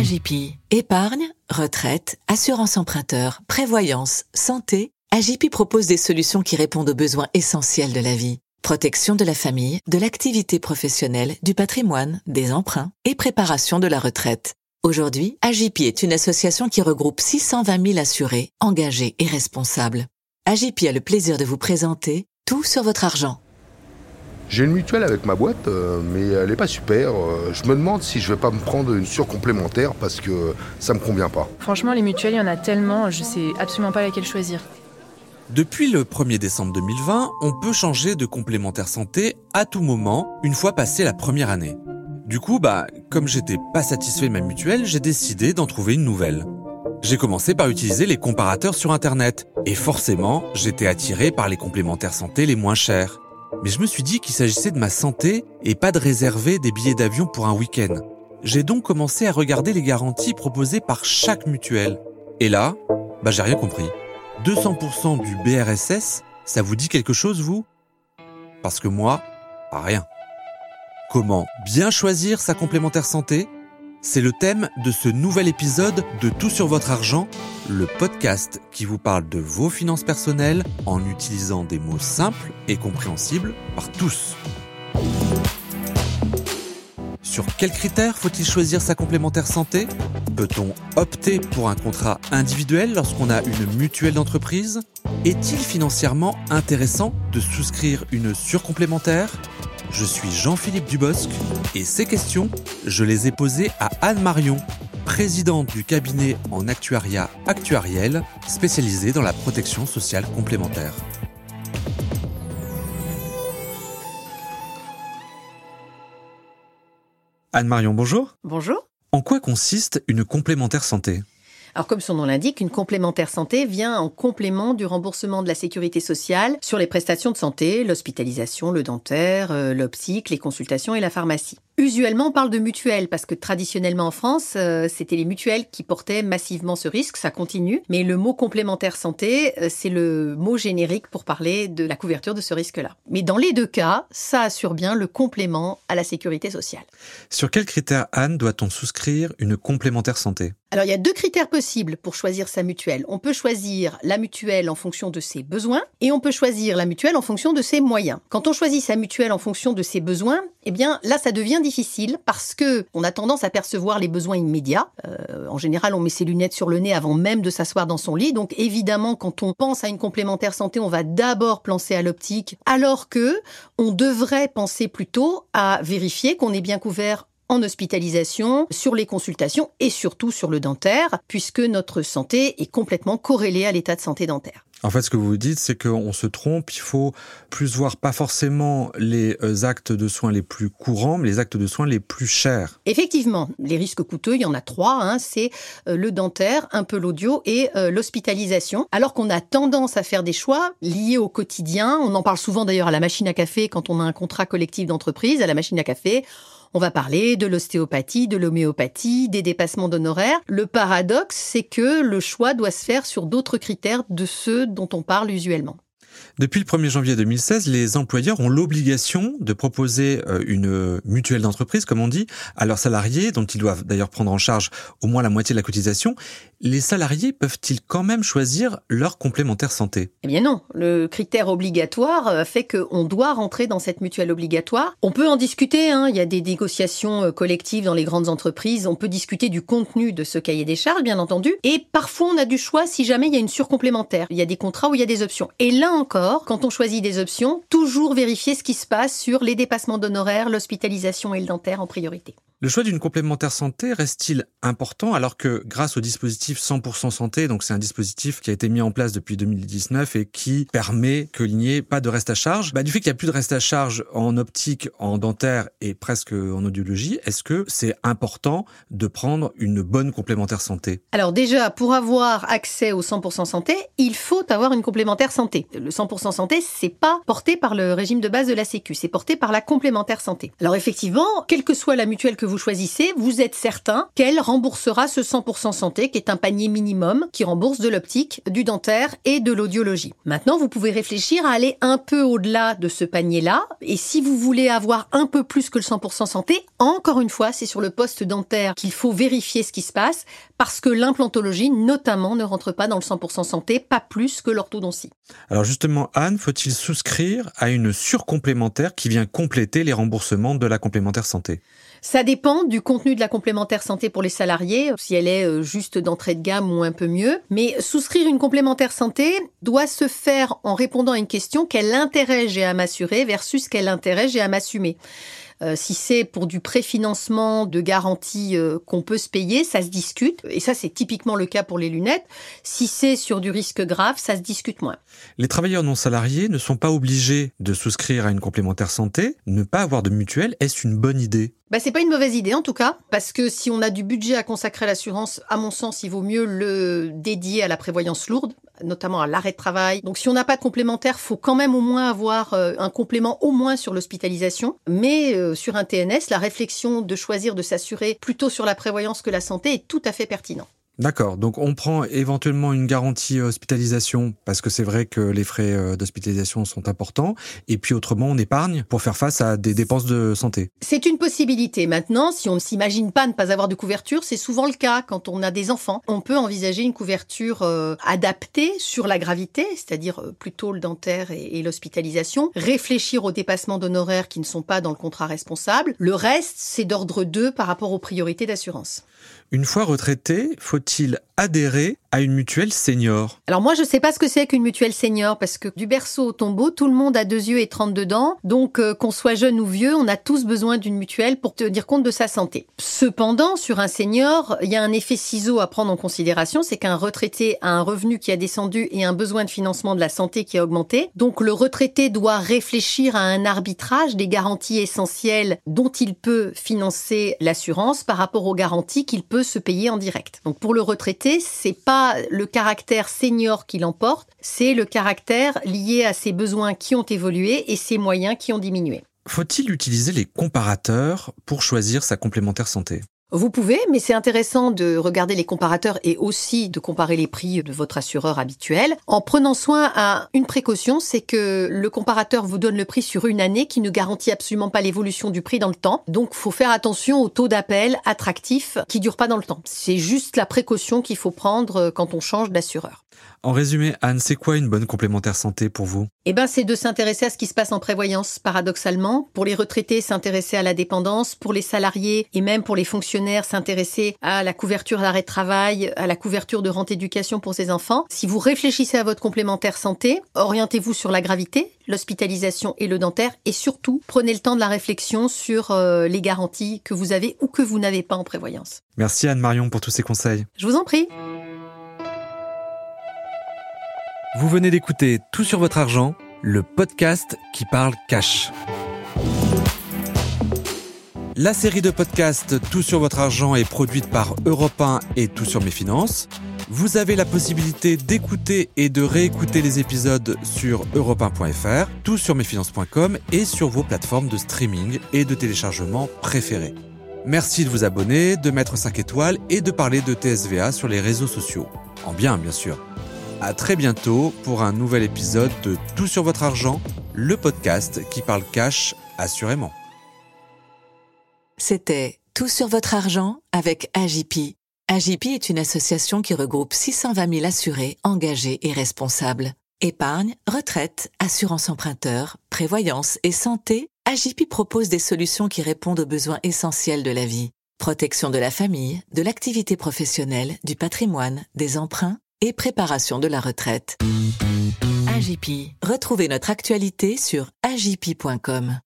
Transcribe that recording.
AGP. Épargne, retraite, assurance emprunteur, prévoyance, santé. AGP propose des solutions qui répondent aux besoins essentiels de la vie. Protection de la famille, de l'activité professionnelle, du patrimoine, des emprunts et préparation de la retraite. Aujourd'hui, AGP est une association qui regroupe 620 000 assurés, engagés et responsables. AGP a le plaisir de vous présenter Tout sur votre argent. J'ai une mutuelle avec ma boîte, euh, mais elle n'est pas super. Euh, Je me demande si je vais pas me prendre une surcomplémentaire parce que ça me convient pas. Franchement, les mutuelles, il y en a tellement, je sais absolument pas laquelle choisir. Depuis le 1er décembre 2020, on peut changer de complémentaire santé à tout moment, une fois passée la première année. Du coup, bah, comme j'étais pas satisfait de ma mutuelle, j'ai décidé d'en trouver une nouvelle. J'ai commencé par utiliser les comparateurs sur Internet, et forcément, j'étais attiré par les complémentaires santé les moins chers. Mais je me suis dit qu'il s'agissait de ma santé et pas de réserver des billets d'avion pour un week-end. J'ai donc commencé à regarder les garanties proposées par chaque mutuelle. Et là, bah j'ai rien compris. 200% du BRSS, ça vous dit quelque chose, vous? Parce que moi, rien. Comment bien choisir sa complémentaire santé? C'est le thème de ce nouvel épisode de Tout sur votre argent, le podcast qui vous parle de vos finances personnelles en utilisant des mots simples et compréhensibles par tous. Sur quels critères faut-il choisir sa complémentaire santé? Peut-on opter pour un contrat individuel lorsqu'on a une mutuelle d'entreprise? Est-il financièrement intéressant de souscrire une surcomplémentaire? Je suis Jean-Philippe Dubosc et ces questions, je les ai posées à Anne Marion, présidente du cabinet en actuariat actuariel spécialisé dans la protection sociale complémentaire. Anne Marion, bonjour. Bonjour. En quoi consiste une complémentaire santé? Alors comme son nom l'indique, une complémentaire santé vient en complément du remboursement de la sécurité sociale sur les prestations de santé, l'hospitalisation, le dentaire, euh, l'optique, les consultations et la pharmacie. Usuellement, on parle de mutuelles parce que traditionnellement en France, euh, c'était les mutuelles qui portaient massivement ce risque, ça continue. Mais le mot complémentaire santé, euh, c'est le mot générique pour parler de la couverture de ce risque-là. Mais dans les deux cas, ça assure bien le complément à la sécurité sociale. Sur quels critères, Anne, doit-on souscrire une complémentaire santé? Alors, il y a deux critères possibles pour choisir sa mutuelle. On peut choisir la mutuelle en fonction de ses besoins et on peut choisir la mutuelle en fonction de ses moyens. Quand on choisit sa mutuelle en fonction de ses besoins, eh bien là, ça devient difficile parce que on a tendance à percevoir les besoins immédiats. Euh, en général, on met ses lunettes sur le nez avant même de s'asseoir dans son lit. Donc évidemment, quand on pense à une complémentaire santé, on va d'abord penser à l'optique, alors que on devrait penser plutôt à vérifier qu'on est bien couvert en hospitalisation, sur les consultations et surtout sur le dentaire, puisque notre santé est complètement corrélée à l'état de santé dentaire. En fait, ce que vous dites, c'est qu'on se trompe. Il faut plus voir pas forcément les euh, actes de soins les plus courants, mais les actes de soins les plus chers. Effectivement, les risques coûteux, il y en a trois. Hein, c'est euh, le dentaire, un peu l'audio et euh, l'hospitalisation. Alors qu'on a tendance à faire des choix liés au quotidien. On en parle souvent d'ailleurs à la machine à café quand on a un contrat collectif d'entreprise. À la machine à café, on va parler de l'ostéopathie, de l'homéopathie, des dépassements d'honoraires. Le paradoxe, c'est que le choix doit se faire sur d'autres critères de ceux dont on parle usuellement. Depuis le 1er janvier 2016, les employeurs ont l'obligation de proposer euh, une mutuelle d'entreprise, comme on dit, à leurs salariés, dont ils doivent d'ailleurs prendre en charge au moins la moitié de la cotisation. Les salariés peuvent-ils quand même choisir leur complémentaire santé? Eh bien non, le critère obligatoire euh, fait qu'on doit rentrer dans cette mutuelle obligatoire. On peut en discuter, hein. il y a des négociations euh, collectives dans les grandes entreprises, on peut discuter du contenu de ce cahier des charges, bien entendu, et parfois on a du choix si jamais il y a une surcomplémentaire. Il y a des contrats où il y a des options. Et là encore, quand on choisit des options, toujours vérifier ce qui se passe sur les dépassements d'honoraires, l'hospitalisation et le dentaire en priorité. Le choix d'une complémentaire santé reste-t-il important alors que grâce au dispositif 100% santé, donc c'est un dispositif qui a été mis en place depuis 2019 et qui permet qu'il n'y ait pas de reste à charge, bah, du fait qu'il n'y a plus de reste à charge en optique, en dentaire et presque en audiologie, est-ce que c'est important de prendre une bonne complémentaire santé? Alors déjà, pour avoir accès au 100% santé, il faut avoir une complémentaire santé. Le 100% santé, c'est pas porté par le régime de base de la Sécu, c'est porté par la complémentaire santé. Alors effectivement, quelle que soit la mutuelle que choisissez, vous êtes certain qu'elle remboursera ce 100% santé, qui est un panier minimum, qui rembourse de l'optique, du dentaire et de l'audiologie. Maintenant, vous pouvez réfléchir à aller un peu au-delà de ce panier-là. Et si vous voulez avoir un peu plus que le 100% santé, encore une fois, c'est sur le poste dentaire qu'il faut vérifier ce qui se passe, parce que l'implantologie, notamment, ne rentre pas dans le 100% santé, pas plus que l'orthodontie. Alors justement, Anne, faut-il souscrire à une surcomplémentaire qui vient compléter les remboursements de la complémentaire santé? Ça dépend du contenu de la complémentaire santé pour les salariés, si elle est euh, juste d'entrée de gamme ou un peu mieux. Mais souscrire une complémentaire santé doit se faire en répondant à une question quel intérêt j'ai à m'assurer versus quel intérêt j'ai à m'assumer. Euh, si c'est pour du préfinancement de garantie euh, qu'on peut se payer, ça se discute. Et ça, c'est typiquement le cas pour les lunettes. Si c'est sur du risque grave, ça se discute moins. Les travailleurs non salariés ne sont pas obligés de souscrire à une complémentaire santé. Ne pas avoir de mutuelle, est-ce une bonne idée? Bah, c'est pas une mauvaise idée en tout cas, parce que si on a du budget à consacrer à l'assurance, à mon sens, il vaut mieux le dédier à la prévoyance lourde, notamment à l'arrêt de travail. Donc si on n'a pas de complémentaire, faut quand même au moins avoir euh, un complément au moins sur l'hospitalisation. Mais euh, sur un TNS, la réflexion de choisir de s'assurer plutôt sur la prévoyance que la santé est tout à fait pertinent. D'accord. Donc on prend éventuellement une garantie hospitalisation parce que c'est vrai que les frais euh, d'hospitalisation sont importants et puis autrement on épargne pour faire face à des dépenses de santé. C'est une possibilité. Maintenant, si on ne s'imagine pas ne pas avoir de couverture, c'est souvent le cas quand on a des enfants. On peut envisager une couverture euh, adaptée sur la gravité, c'est-à-dire euh, plutôt le dentaire et, et l'hospitalisation, réfléchir aux dépassements d'honoraires qui ne sont pas dans le contrat responsable. Le reste, c'est d'ordre 2 par rapport aux priorités d'assurance. Une fois retraité, faut-il adhérer à une mutuelle senior Alors moi, je sais pas ce que c'est qu'une mutuelle senior parce que du berceau au tombeau, tout le monde a deux yeux et 32 dents. Donc euh, qu'on soit jeune ou vieux, on a tous besoin d'une mutuelle pour tenir compte de sa santé. Cependant, sur un senior, il y a un effet ciseau à prendre en considération, c'est qu'un retraité a un revenu qui a descendu et un besoin de financement de la santé qui a augmenté. Donc le retraité doit réfléchir à un arbitrage des garanties essentielles dont il peut financer l'assurance par rapport aux garanties qu'il peut se payer en direct. Donc pour le retraité, c'est pas le caractère senior qui l'emporte, c'est le caractère lié à ses besoins qui ont évolué et ses moyens qui ont diminué. Faut-il utiliser les comparateurs pour choisir sa complémentaire santé? Vous pouvez, mais c'est intéressant de regarder les comparateurs et aussi de comparer les prix de votre assureur habituel en prenant soin à une précaution, c'est que le comparateur vous donne le prix sur une année qui ne garantit absolument pas l'évolution du prix dans le temps. Donc, faut faire attention au taux d'appel attractif qui dure pas dans le temps. C'est juste la précaution qu'il faut prendre quand on change d'assureur. En résumé, Anne, c'est quoi une bonne complémentaire santé pour vous? Eh ben, c'est de s'intéresser à ce qui se passe en prévoyance, paradoxalement. Pour les retraités, s'intéresser à la dépendance. Pour les salariés et même pour les fonctionnaires, s'intéresser à la couverture d'arrêt de travail, à la couverture de rente éducation pour ses enfants. Si vous réfléchissez à votre complémentaire santé, orientez-vous sur la gravité, l'hospitalisation et le dentaire et surtout, prenez le temps de la réflexion sur euh, les garanties que vous avez ou que vous n'avez pas en prévoyance. Merci Anne-Marion pour tous ces conseils. Je vous en prie. Vous venez d'écouter Tout sur votre argent, le podcast qui parle cash. La série de podcasts Tout sur votre argent est produite par Europe 1 et Tout sur mes finances. Vous avez la possibilité d'écouter et de réécouter les épisodes sur europe1.fr, tout sur mesfinances.com et sur vos plateformes de streaming et de téléchargement préférées. Merci de vous abonner, de mettre 5 étoiles et de parler de TSVA sur les réseaux sociaux. En bien, bien sûr. À très bientôt pour un nouvel épisode de Tout sur votre argent, le podcast qui parle cash assurément. C'était Tout sur votre argent avec AJP. AJP est une association qui regroupe 620 000 assurés, engagés et responsables. Épargne, retraite, assurance emprunteur, prévoyance et santé, AJP propose des solutions qui répondent aux besoins essentiels de la vie. Protection de la famille, de l'activité professionnelle, du patrimoine, des emprunts et préparation de la retraite. AJP. Retrouvez notre actualité sur agip.com.